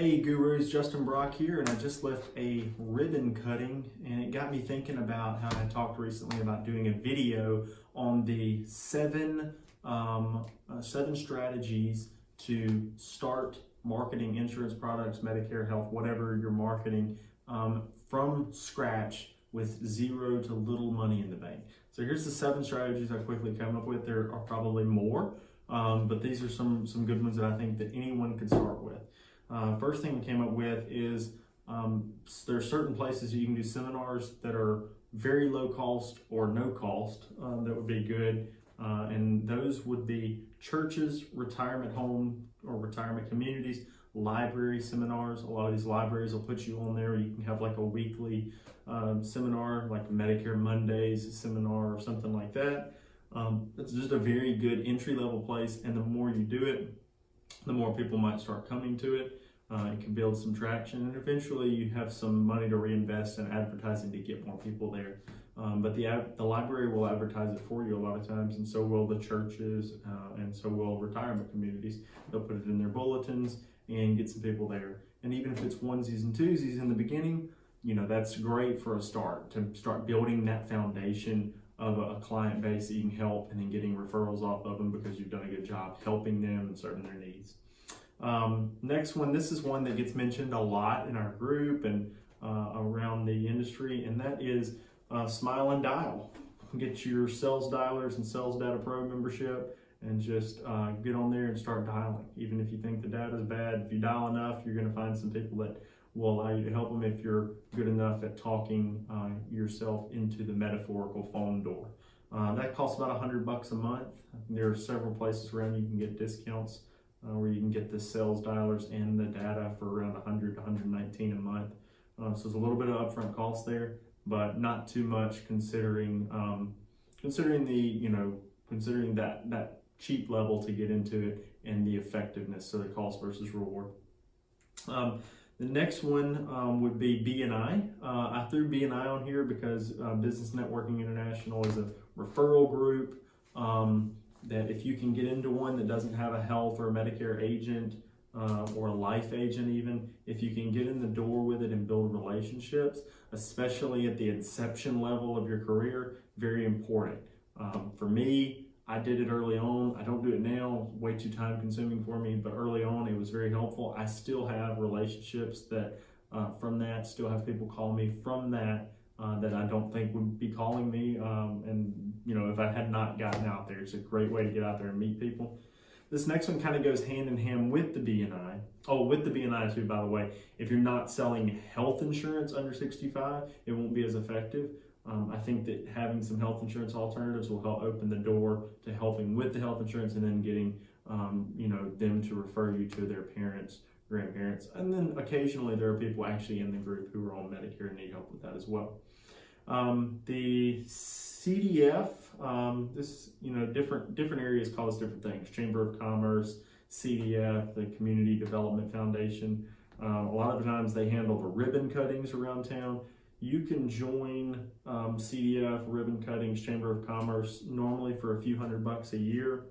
Hey gurus, Justin Brock here, and I just left a ribbon cutting, and it got me thinking about how I talked recently about doing a video on the seven um, uh, seven strategies to start marketing insurance products, Medicare, health, whatever you're marketing um, from scratch with zero to little money in the bank. So here's the seven strategies I quickly came up with. There are probably more, um, but these are some some good ones that I think that anyone could start with. Uh, first thing we came up with is um, there are certain places you can do seminars that are very low cost or no cost um, that would be good. Uh, and those would be churches, retirement home or retirement communities, library seminars. A lot of these libraries will put you on there. You can have like a weekly um, seminar, like Medicare Mondays seminar or something like that. Um, it's just a very good entry level place. And the more you do it, the more people might start coming to it. Uh, it can build some traction, and eventually you have some money to reinvest in advertising to get more people there. Um, but the the library will advertise it for you a lot of times, and so will the churches, uh, and so will retirement communities. They'll put it in their bulletins and get some people there. And even if it's onesies and twosies in the beginning, you know that's great for a start to start building that foundation of a, client base that you can help, and then getting referrals off of them because you've done a good job helping them and serving their needs. Um, next one, this is one that gets mentioned a lot in our group and uh, around the industry, and that is uh, Smile and Dial. Get your Sales Dialers and Sales Data Pro membership and just uh, get on there and start dialing. Even if you think the data is bad, if you dial enough, you're going to find some people that will allow you to help them if you're good enough at talking uh, yourself into the metaphorical phone door. Uh, that costs about 100 bucks a month. There are several places around you can get discounts uh, where you can get the sales dialers and the data for around 100 to 119 a month. Um, so there's a little bit of upfront cost there, but not too much considering um, considering the you know considering that that cheap level to get into it and the effectiveness. So the cost versus reward. Um, the next one um, would be BNI. Uh, I threw BNI on here because uh, Business Networking International is a referral group. Um, that if you can get into one that doesn't have a health or a Medicare agent uh, or a life agent even, if you can get in the door with it and build relationships, especially at the inception level of your career, very important. Um, for me, I did it early on. I don't do it now, way too time consuming for me, but early on it was very helpful. I still have relationships that uh, from that, still have people call me from that uh, that I don't think would be calling me. Um, and, you know, if I had not gotten out there, it's a great way to get out there and meet people. This next one kind of goes hand in hand with the BNI. Oh, with the BNI too, by the way. If you're not selling health insurance under 65, it won't be as effective. Um, I think that having some health insurance alternatives will help open the door to helping with the health insurance and then getting, um, you know, them to refer you to their parents grandparents. And then occasionally there are people actually in the group who are on Medicare and need help with that as well. Um, the CDF, um, this, you know, different, different areas call different things. Chamber of Commerce, CDF, the Community Development Foundation. Uh, a lot of times they handle the ribbon cuttings around town. You can join um, CDF, ribbon cuttings, Chamber of Commerce normally for a few hundred bucks a year.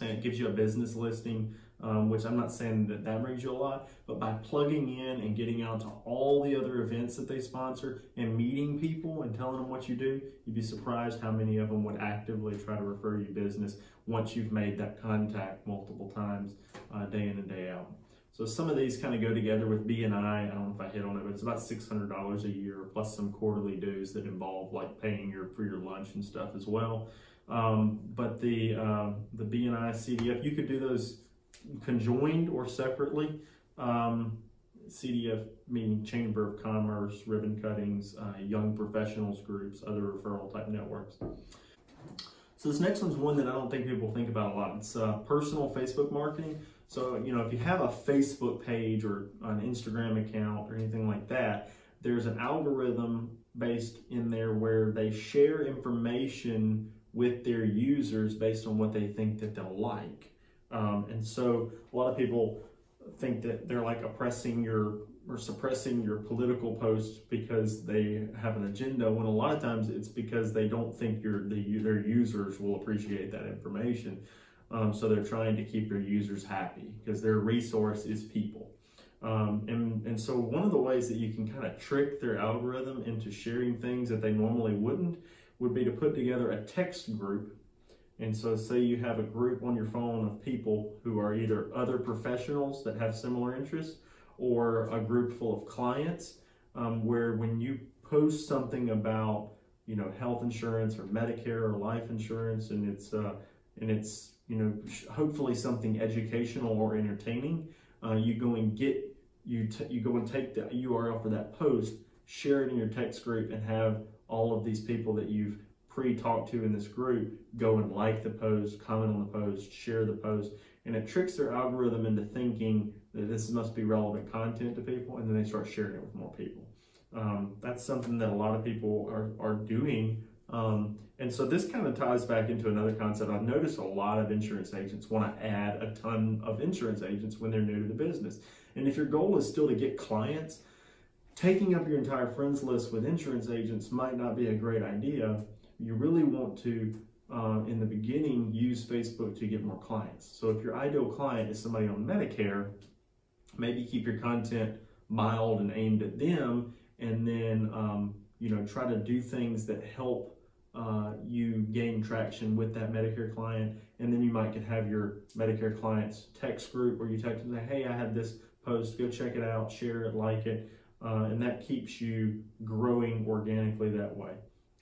And it gives you a business listing um, which I'm not saying that that brings you a lot, but by plugging in and getting out to all the other events that they sponsor and meeting people and telling them what you do, you'd be surprised how many of them would actively try to refer you business once you've made that contact multiple times, uh, day in and day out. So some of these kind of go together with BNI. I don't know if I hit on it, but it's about $600 a year plus some quarterly dues that involve like paying your for your lunch and stuff as well. Um, but the um, the BNI CDF, you could do those conjoined or separately. Um, CDF meaning Chamber of Commerce, ribbon cuttings, uh, young professionals groups, other referral type networks. So this next one's one that I don't think people think about a lot. It's uh, personal Facebook marketing. So, you know, if you have a Facebook page or an Instagram account or anything like that, there's an algorithm based in there where they share information with their users based on what they think that they'll like. Um, and so a lot of people think that they're like oppressing your or suppressing your political posts because they have an agenda when a lot of times it's because they don't think your the, their users will appreciate that information um, so they're trying to keep their users happy because their resource is people Um, and, and so one of the ways that you can kind of trick their algorithm into sharing things that they normally wouldn't would be to put together a text group. And so say you have a group on your phone of people who are either other professionals that have similar interests or a group full of clients um, where when you post something about you know health insurance or Medicare or life insurance and it's uh, and it's you know hopefully something educational or entertaining uh, you go and get you you go and take the URL for that post, share it in your text group, and have all of these people that you've pre-talked to in this group go and like the post, comment on the post, share the post, and it tricks their algorithm into thinking that this must be relevant content to people, and then they start sharing it with more people. Um, that's something that a lot of people are are doing. Um, and so this kind of ties back into another concept. I've noticed a lot of insurance agents want to add a ton of insurance agents when they're new to the business. And if your goal is still to get clients, taking up your entire friends list with insurance agents might not be a great idea. You really want to, uh, in the beginning, use Facebook to get more clients. So if your ideal client is somebody on Medicare, maybe keep your content mild and aimed at them, and then um, you know try to do things that help uh, you gain traction with that Medicare client, and then you might could have your Medicare clients text group where you text say, "Hey, I had this post. Go check it out, share it, like it, uh, and that keeps you growing organically that way.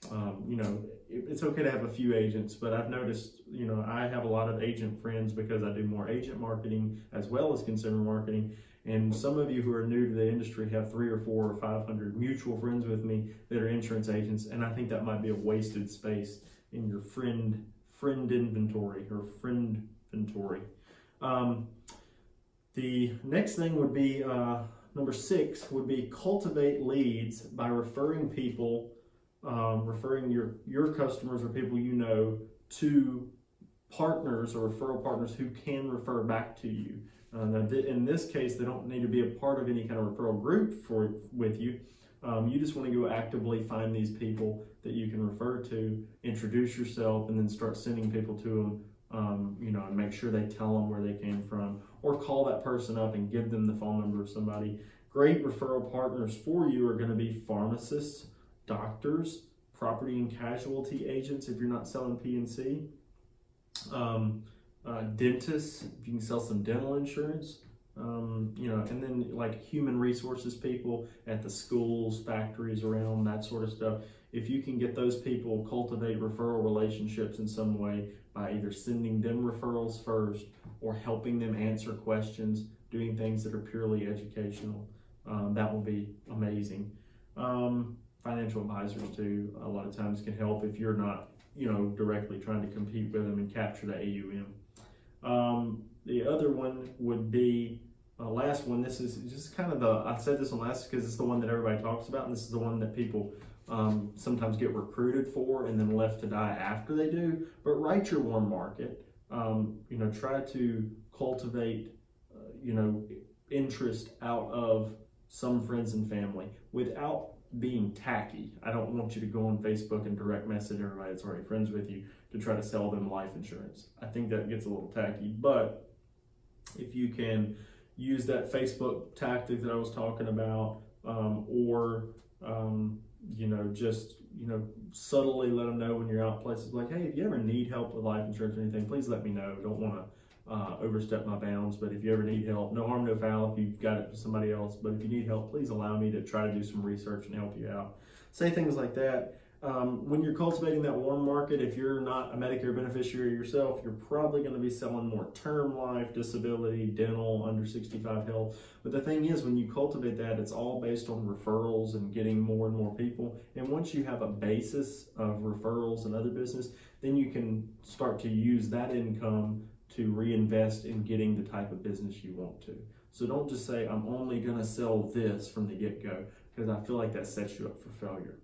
Um, you know, it, it's okay to have a few agents, but I've noticed, you know, I have a lot of agent friends because I do more agent marketing as well as consumer marketing. And some of you who are new to the industry have three or four or 500 mutual friends with me that are insurance agents. And I think that might be a wasted space in your friend, friend inventory or friend inventory. Um, the next thing would be uh, number six would be cultivate leads by referring people, um, referring your your customers or people you know to partners or referral partners who can refer back to you. Uh, th- in this case, they don't need to be a part of any kind of referral group for with you. Um, you just want to go actively find these people that you can refer to, introduce yourself, and then start sending people to them um, you know, and make sure they tell them where they came from, or call that person up and give them the phone number of somebody. Great referral partners for you are going to be pharmacists, doctors, property and casualty agents if you're not selling P&C, um, uh, dentists if you can sell some dental insurance, um, you know, and then like human resources people at the schools, factories around that sort of stuff. If you can get those people cultivate referral relationships in some way by either sending them referrals first or helping them answer questions, doing things that are purely educational, um, that will be amazing. Um, financial advisors too, a lot of times can help if you're not, you know, directly trying to compete with them and capture the AUM. Um, the other one would be uh, last one. This is just kind of the I said this one last because it's the one that everybody talks about, and this is the one that people um, sometimes get recruited for and then left to die after they do. But write your warm market. Um, you know, try to cultivate, uh, you know, interest out of some friends and family without being tacky. I don't want you to go on Facebook and direct message everybody that's already friends with you to try to sell them life insurance. I think that gets a little tacky, but if you can use that Facebook tactic that I was talking about, um, or um, you know, just you know, subtly let them know when you're out places like, hey, if you ever need help with life insurance or anything, please let me know. Don't want to uh, overstep my bounds, but if you ever need help, no harm, no foul. If you've got it for somebody else, but if you need help, please allow me to try to do some research and help you out. Say things like that. Um, when you're cultivating that warm market, if you're not a Medicare beneficiary yourself, you're probably going to be selling more term life, disability, dental, under 65 health. But the thing is, when you cultivate that, it's all based on referrals and getting more and more people. And once you have a basis of referrals and other business, then you can start to use that income to reinvest in getting the type of business you want to. So don't just say, I'm only going to sell this from the get go, because I feel like that sets you up for failure.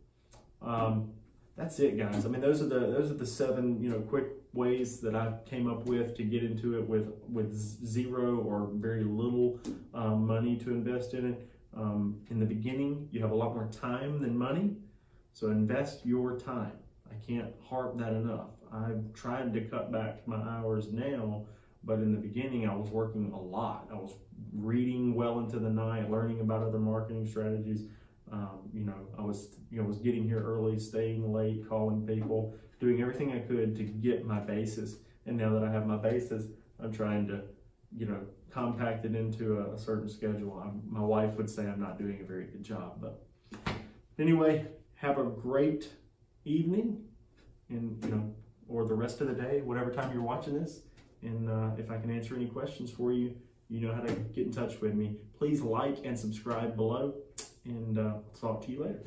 Um, that's it, guys. I mean, those are the those are the seven you know quick ways that I came up with to get into it with with zero or very little um, money to invest in it. Um, in the beginning, you have a lot more time than money, so invest your time. I can't harp that enough. I've tried to cut back my hours now, But in the beginning, I was working a lot. I was reading well into the night, learning about other marketing strategies. Um, you know, I was you know was getting here early, staying late, calling people, doing everything I could to get my basis. And now that I have my basis, I'm trying to, you know, compact it into a, a certain schedule. I'm, my wife would say I'm not doing a very good job, but anyway, have a great evening, and you know, or the rest of the day, whatever time you're watching this. And uh, if I can answer any questions for you, you know how to get in touch with me. Please like and subscribe below, and uh, talk to you later.